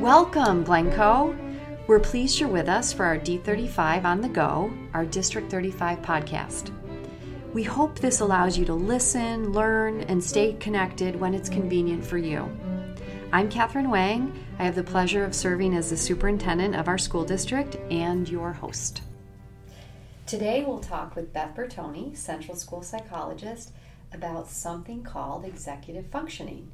Welcome, Glencoe. We're pleased you're with us for our D35 on the Go, our District 35 podcast. We hope this allows you to listen, learn, and stay connected when it's convenient for you. I'm Catherine Wang. I have the pleasure of serving as the superintendent of our school district and your host. Today we'll talk with Beth Bertoni, Central School Psychologist, about something called executive functioning.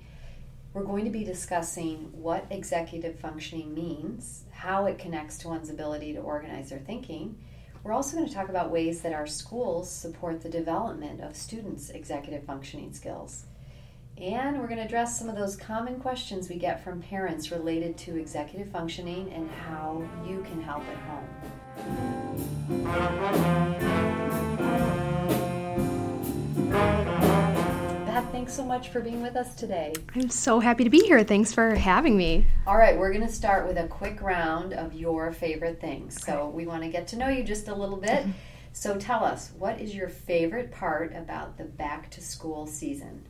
We're going to be discussing what executive functioning means, how it connects to one's ability to organize their thinking. We're also going to talk about ways that our schools support the development of students' executive functioning skills. And we're going to address some of those common questions we get from parents related to executive functioning and how you can help at home. Thanks so much for being with us today. I'm so happy to be here. Thanks for having me. All right, we're going to start with a quick round of your favorite things. So we want to get to know you just a little bit. So tell us, what is your favorite part about the back to school season?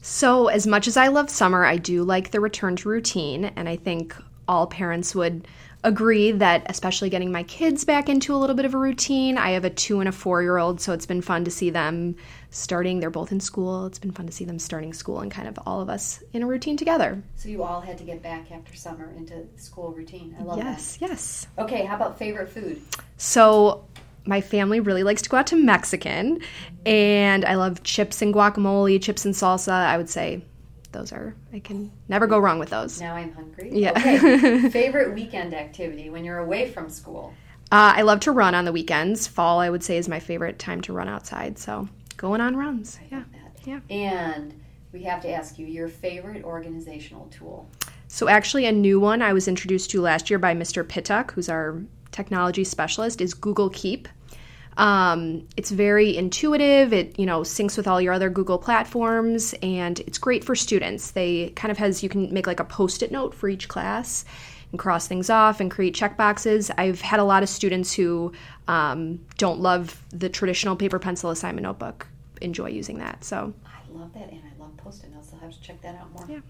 So, as much as I love summer, I do like the return to routine, and I think all parents would agree that especially getting my kids back into a little bit of a routine. I have a 2 and a 4 year old, so it's been fun to see them starting. They're both in school. It's been fun to see them starting school and kind of all of us in a routine together. So you all had to get back after summer into school routine. I love yes, that. Yes, yes. Okay, how about favorite food? So my family really likes to go out to Mexican, and I love chips and guacamole, chips and salsa. I would say those are I can never go wrong with those. Now I'm hungry. Yeah. Okay. Favorite weekend activity when you're away from school? Uh, I love to run on the weekends. Fall, I would say, is my favorite time to run outside. So going on runs. I yeah. Yeah. And we have to ask you your favorite organizational tool. So actually, a new one I was introduced to last year by Mr. Pittuck, who's our technology specialist, is Google Keep. Um, it's very intuitive. It you know syncs with all your other Google platforms, and it's great for students. They kind of has you can make like a post-it note for each class and cross things off and create check boxes. I've had a lot of students who um, don't love the traditional paper pencil assignment notebook enjoy using that. So I love that, and I love post-it notes. I'll have to check that out more. Yeah.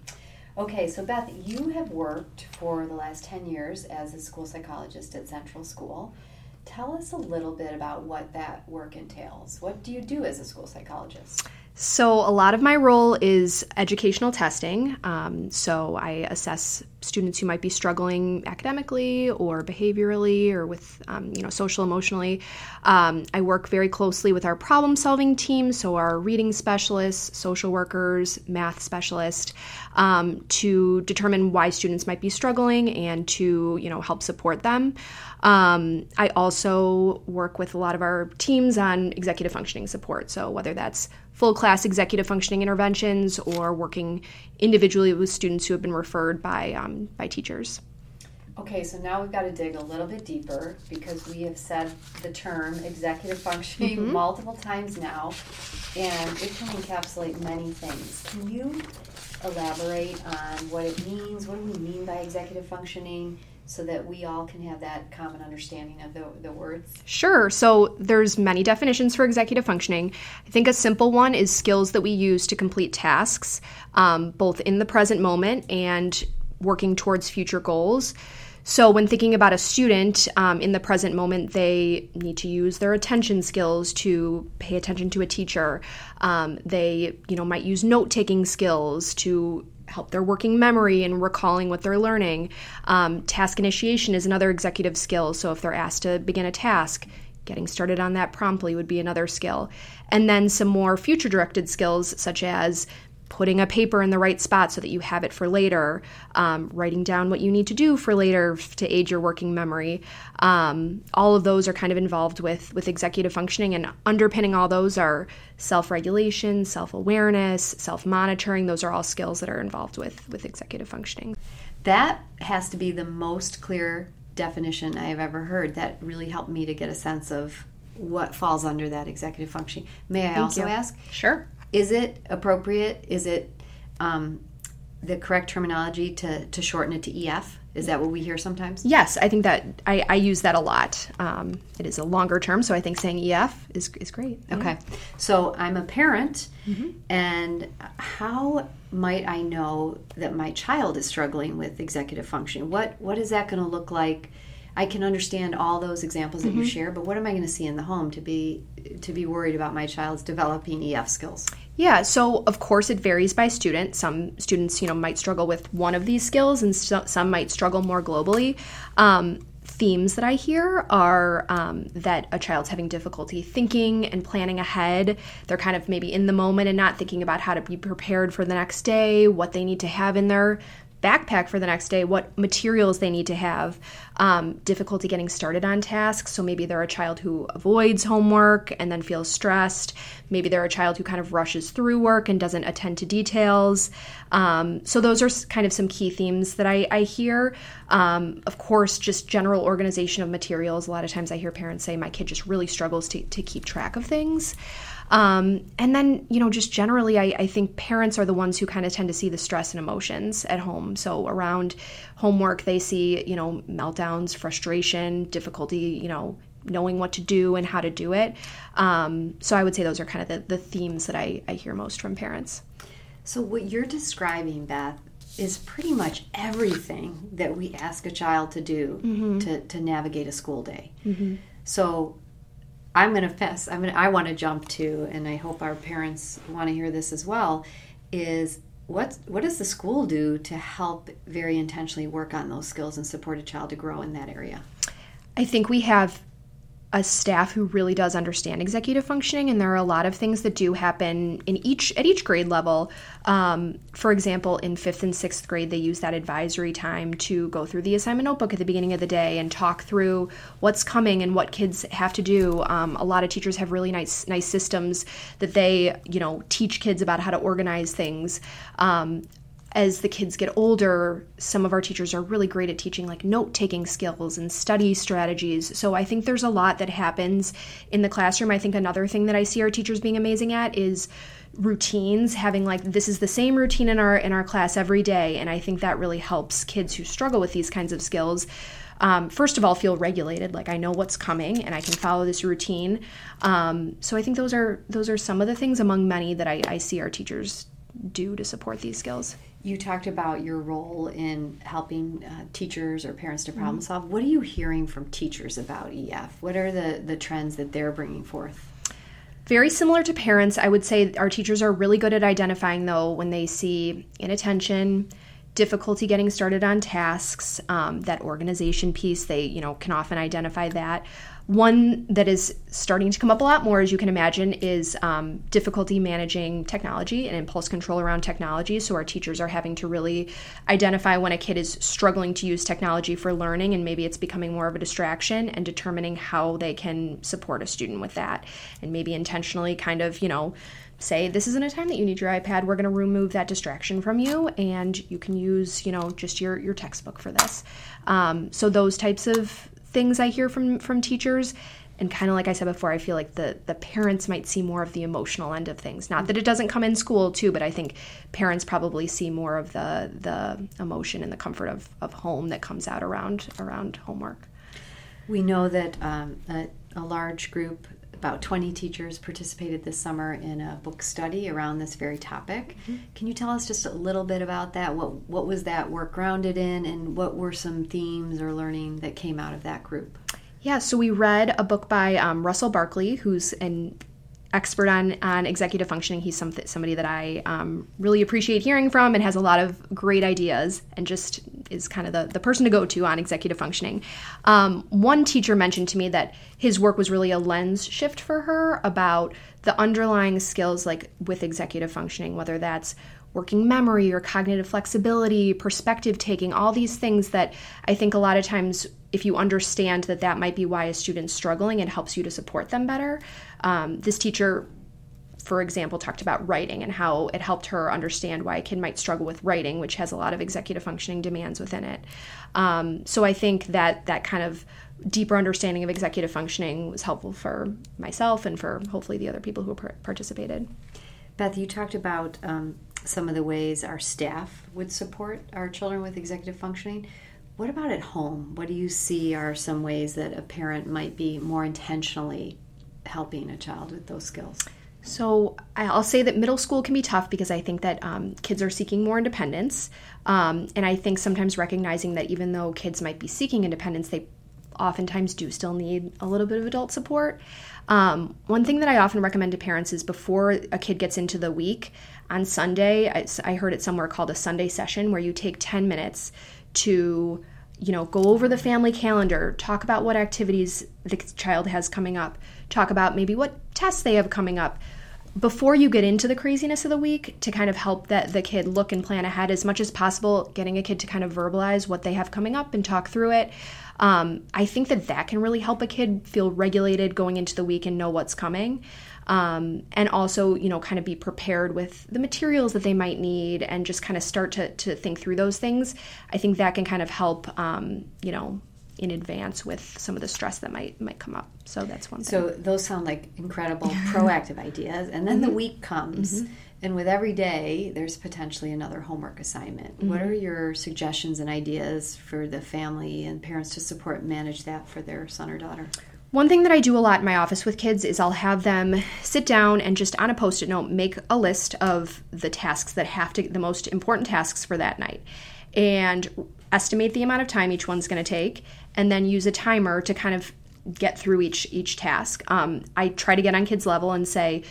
Okay, so Beth, you have worked for the last 10 years as a school psychologist at Central School. Tell us a little bit about what that work entails. What do you do as a school psychologist? So, a lot of my role is educational testing. Um, so, I assess students who might be struggling academically or behaviorally or with, um, you know, social emotionally. Um, I work very closely with our problem solving team, so our reading specialists, social workers, math specialist, um, to determine why students might be struggling and to, you know, help support them. Um, I also work with a lot of our teams on executive functioning support. So, whether that's full class executive functioning interventions or working individually with students who have been referred by, um, by teachers. Okay, so now we've got to dig a little bit deeper because we have said the term executive functioning mm-hmm. multiple times now, and it can encapsulate many things. Can you elaborate on what it means? What do we mean by executive functioning? So that we all can have that common understanding of the, the words? Sure. So there's many definitions for executive functioning. I think a simple one is skills that we use to complete tasks, um, both in the present moment and working towards future goals. So, when thinking about a student um, in the present moment, they need to use their attention skills to pay attention to a teacher. Um, they, you know, might use note taking skills to help their working memory and recalling what they're learning. Um, task initiation is another executive skill. So if they're asked to begin a task, getting started on that promptly would be another skill. And then some more future directed skills, such as putting a paper in the right spot so that you have it for later, um, writing down what you need to do for later to aid your working memory. Um, all of those are kind of involved with with executive functioning, and underpinning all those are self regulation, self awareness, self monitoring. Those are all skills that are involved with with executive functioning. That has to be the most clear definition I have ever heard. That really helped me to get a sense of what falls under that executive functioning. May I Thank also you. ask? Sure. Is it appropriate? Is it um, the correct terminology to, to shorten it to EF? Is that what we hear sometimes? Yes, I think that I, I use that a lot. Um, it is a longer term, so I think saying EF is, is great. Okay. So I'm a parent, and how might I know that my child is struggling with executive functioning? What What is that going to look like? I can understand all those examples that you share, but what am I going to see in the home to be to be worried about my child's developing EF skills? Yeah, so of course it varies by student. Some students, you know, might struggle with one of these skills, and so, some might struggle more globally. Um, themes that I hear are um, that a child's having difficulty thinking and planning ahead. They're kind of maybe in the moment and not thinking about how to be prepared for the next day, what they need to have in their backpack for the next day, what materials they need to have, um, difficulty getting started on tasks. So maybe they're a child who avoids homework and then feels stressed. Maybe they're a child who kind of rushes through work and doesn't attend to details. Um, so those are kind of some key themes that I, I hear. Um, of course, just general organization of materials. A lot of times I hear parents say, my kid just really struggles to, to keep track of things. Um, and then, you know, just generally, I, I think parents are the ones who kind of tend to see the stress and emotions at home. So around homework, they see, you know, meltdowns, frustration, difficulty, you know, knowing what to do and how to do it. Um, so I would say those are kind of the, the themes that I, I hear most from parents. So what you're describing, Beth, is pretty much everything that we ask a child to do to, to navigate a school day. So I'm going to fess. I'm going. I want to jump to, and I hope our parents want to hear this as well. Is what what does the school do to help very intentionally work on those skills and support a child to grow in that area? I think we have a staff who really does understand executive functioning, and there are a lot of things that do happen in each at each grade level. Um, for example, in fifth and sixth grade, they use that advisory time to go through the assignment notebook at the beginning of the day and talk through what's coming and what kids have to do. Um, a lot of teachers have really nice nice systems that they you know teach kids about how to organize things. Um, as the kids get older, some of our teachers are really great at teaching like note taking skills and study strategies. So I think there's a lot that happens in the classroom. I think another thing that I see our teachers being amazing at is routines having like this is the same routine in our in our class every day and i think that really helps kids who struggle with these kinds of skills um, first of all feel regulated like i know what's coming and i can follow this routine um, so i think those are those are some of the things among many that I, I see our teachers do to support these skills You talked about your role in helping uh, teachers or parents to problem solve. What are you hearing from teachers about EF? What are the, the trends that they're bringing forth? Very similar to parents, I would say our teachers are really good at identifying, though, when they see inattention, difficulty getting started on tasks, um, that organization piece, they, you know, can often identify that. One that is starting to come up a lot more, as you can imagine, is um, difficulty managing technology and impulse control around technology. So, our teachers are having to really identify when a kid is struggling to use technology for learning and maybe it's becoming more of a distraction and determining how they can support a student with that. And maybe intentionally kind of, you know, say this isn't a time that you need your ipad we're going to remove that distraction from you and you can use you know just your your textbook for this um, so those types of things i hear from from teachers. And kind of like i said before i feel like the the parents might see more of the emotional end of things. Not that it doesn't come in school too but i think parents probably see more of the the emotion and the comfort of, of home that comes out around around homework. We know that um, a, a large group, about 20 teachers, participated this summer in a book study around this very topic. Can you tell us just a little bit about that? What, what was that work grounded in, and what were some themes or learning that came out of that group? Yeah, so we read a book by um, Russell Barkley, who's an expert on, on executive functioning. He's some, somebody that I um, really appreciate hearing from and has a lot of great ideas and just is kind of the, the person to go to on executive functioning. Um, one teacher mentioned to me that his work was really a lens shift for her about the underlying skills like with executive functioning, whether that's working memory or cognitive flexibility, perspective taking, all these things that I think a lot of times, if you understand that that might be why a student's struggling, it helps you to support them better. Um, this teacher, for example, talked about writing and how it helped her understand why a kid might struggle with writing, which has a lot of executive functioning demands within it. Um, so I think that that kind of deeper understanding of executive functioning was helpful for myself and for hopefully the other people who participated. Beth, you talked about um, some of the ways our staff would support our children with executive functioning. What about at home? What do you see are some ways that a parent might be more intentionally helping a child with those skills? So I'll say that middle school can be tough because I think that um, kids are seeking more independence. Um, and I think sometimes recognizing that even though kids might be seeking independence, they oftentimes do still need a little bit of adult support. Um, one thing that I often recommend to parents is before a kid gets into the week on Sunday, I, I heard it somewhere called a Sunday session where you take 10 minutes to you know go over the family calendar talk about what activities the child has coming up talk about maybe what tests they have coming up before you get into the craziness of the week to kind of help that the kid look and plan ahead as much as possible getting a kid to kind of verbalize what they have coming up and talk through it um, i think that that can really help a kid feel regulated going into the week and know what's coming. Um, and also you know kind of be prepared with the materials that they might need and just kind of start to, to think through those things. I think that can kind of help um, you know in advance with some of the stress that might might come up. So that's one thing. So those sound like incredible proactive ideas. And then mm-hmm. the week comes mm-hmm. and with every day there's potentially another homework assignment. Mm-hmm. What are your suggestions and ideas for the family and parents to support and manage that for their son or daughter? One thing that I do a lot in my office with kids is I'll have them sit down and just on a post it note make a list of the tasks that have to, the most important tasks for that night. And estimate the amount of time each one's going to take, and then use a timer to kind of get through each each task. Um, I try to get on kids' level and say,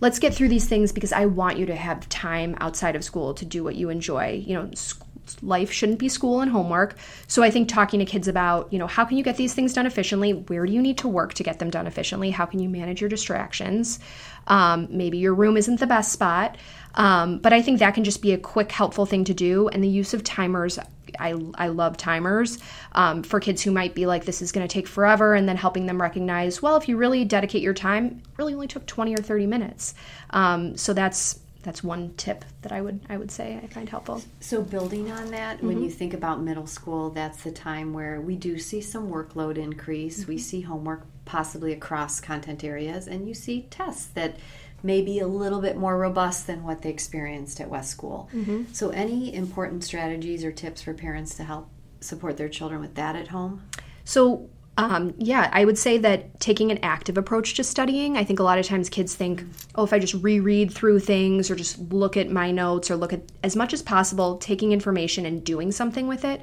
let's get through these things because I want you to have time outside of school to do what you enjoy. You know, life shouldn't be school and homework. So I think talking to kids about, you know, how can you get these things done efficiently? Where do you need to work to get them done efficiently? How can you manage your distractions? Um, maybe your room isn't the best spot. Um, but I think that can just be a quick, helpful thing to do. And the use of timers, I, I love timers um, for kids who might be like, this is going to take forever, and then helping them recognize, well, if you really dedicate your time, really only took 20 or 30 minutes. Um, so that's that's one tip that I would I would say I find helpful. So building on that, mm-hmm. when you think about middle school, that's the time where we do see some workload increase. Mm-hmm. We see homework possibly across content areas, and you see tests that may be a little bit more robust than what they experienced at West School. Mm-hmm. So, any important strategies or tips for parents to help support their children with that at home? So, um, yeah, I would say that taking an active approach to studying, I think a lot of times kids think, oh, if I just reread through things or just look at my notes or look at as much as possible, taking information and doing something with it,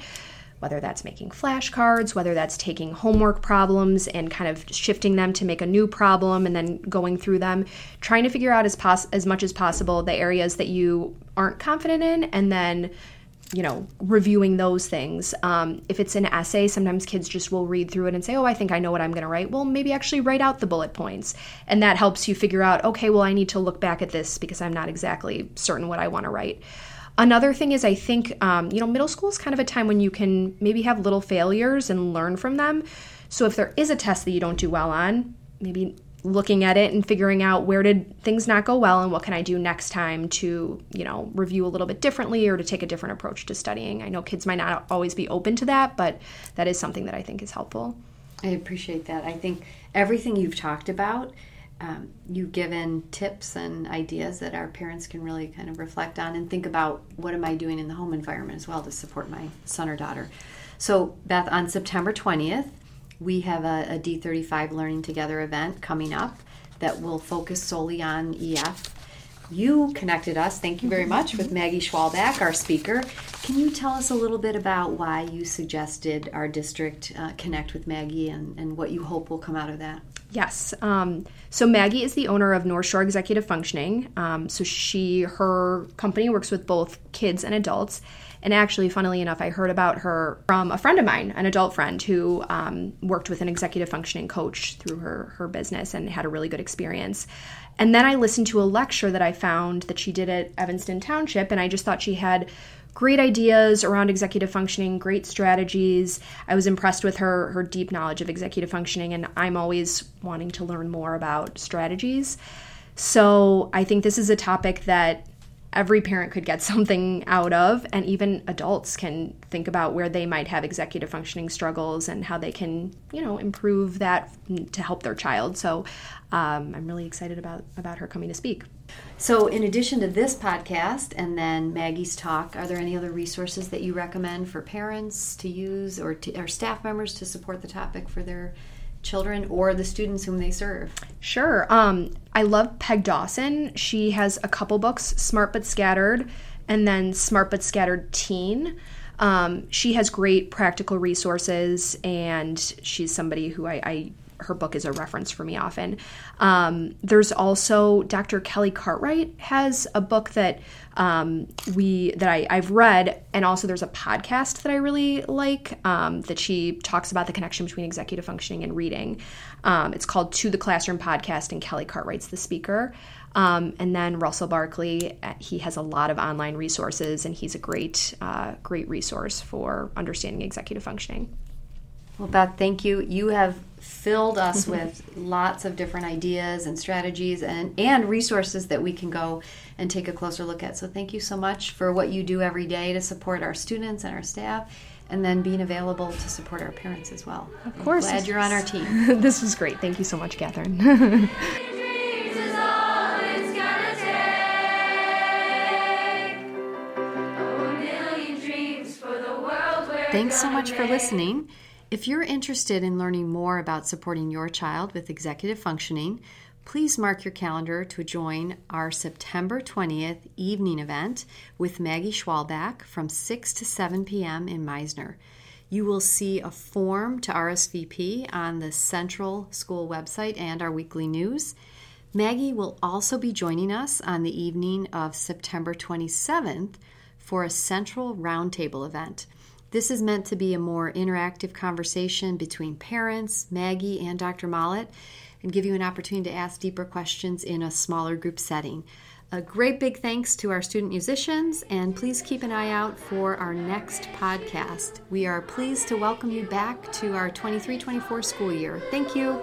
whether that's making flashcards, whether that's taking homework problems and kind of shifting them to make a new problem and then going through them, trying to figure out as, pos- as much as possible the areas that you aren't confident in and then you know, reviewing those things. Um, if it's an essay, sometimes kids just will read through it and say, oh, I think I know what I'm going to write. Well, maybe actually write out the bullet points. And that helps you figure out, okay, well, I need to look back at this because I'm not exactly certain what I want to write. Another thing is, I think, um, you know, middle school is kind of a time when you can maybe have little failures and learn from them. So if there is a test that you don't do well on, maybe looking at it and figuring out where did things not go well and what can I do next time to, you know, review a little bit differently or to take a different approach to studying. I know kids might not always be open to that, but that is something that I think is helpful. I appreciate that. I think everything you've talked about, um, you've given tips and ideas that our parents can really kind of reflect on and think about what am I doing in the home environment as well to support my son or daughter. So, Beth, on September 20th, we have a a D35 Learning Together event coming up that will focus solely on EF. You connected us, thank you very much, with Maggie Schwalbach, our speaker. Can you tell us a little bit about why you suggested our district uh, connect with Maggie and, and what you hope will come out of that? Yes. Um, so Maggie is the owner of North Shore Executive Functioning. Um, so she, her company works with both kids and adults. And actually, funnily enough, I heard about her from a friend of mine, an adult friend who um, worked with an executive functioning coach through her her business and had a really good experience. And then I listened to a lecture that I found that she did at Evanston Township, and I just thought she had great ideas around executive functioning, great strategies. I was impressed with her her deep knowledge of executive functioning, and I'm always wanting to learn more about strategies. So I think this is a topic that every parent could get something out of, and even adults can think about where they might have executive functioning struggles and how they can, you know, improve that to help their child. So um, I'm really excited about about her coming to speak. So, in addition to this podcast and then Maggie's talk, are there any other resources that you recommend for parents to use or, to, or staff members to support the topic for their children or the students whom they serve? Sure. Um, I love Peg Dawson. She has a couple books, Smart But Scattered, and then Smart But Scattered Teen. Um, she has great practical resources, and she's somebody who I, I her book is a reference for me often. Um, there's also Dr. Kelly Cartwright has a book that um, we that I, I've read, and also there's a podcast that I really like um, that she talks about the connection between executive functioning and reading. Um, it's called To the Classroom Podcast, and Kelly Cartwright's the speaker. Um, and then Russell Barkley, uh, he has a lot of online resources, and he's a great, uh, great resource for understanding executive functioning. Well, Beth, thank you. You have filled us mm-hmm. with lots of different ideas and strategies and, and resources that we can go and take a closer look at. So, thank you so much for what you do every day to support our students and our staff, and then being available to support our parents as well. Of course. I'm glad you're on our team. this was great. Thank you so much, Catherine. Thanks so much for listening. If you're interested in learning more about supporting your child with executive functioning, please mark your calendar to join our September 20th evening event with Maggie Schwalbach from 6 to 7 p.m. in Meisner. You will see a form to RSVP on the Central School website and our weekly news. Maggie will also be joining us on the evening of September 27th for a Central Roundtable event. This is meant to be a more interactive conversation between parents, Maggie, and Dr. Mollett, and give you an opportunity to ask deeper questions in a smaller group setting. A great big thanks to our student musicians, and please keep an eye out for our next podcast. We are pleased to welcome you back to our 23 24 school year. Thank you.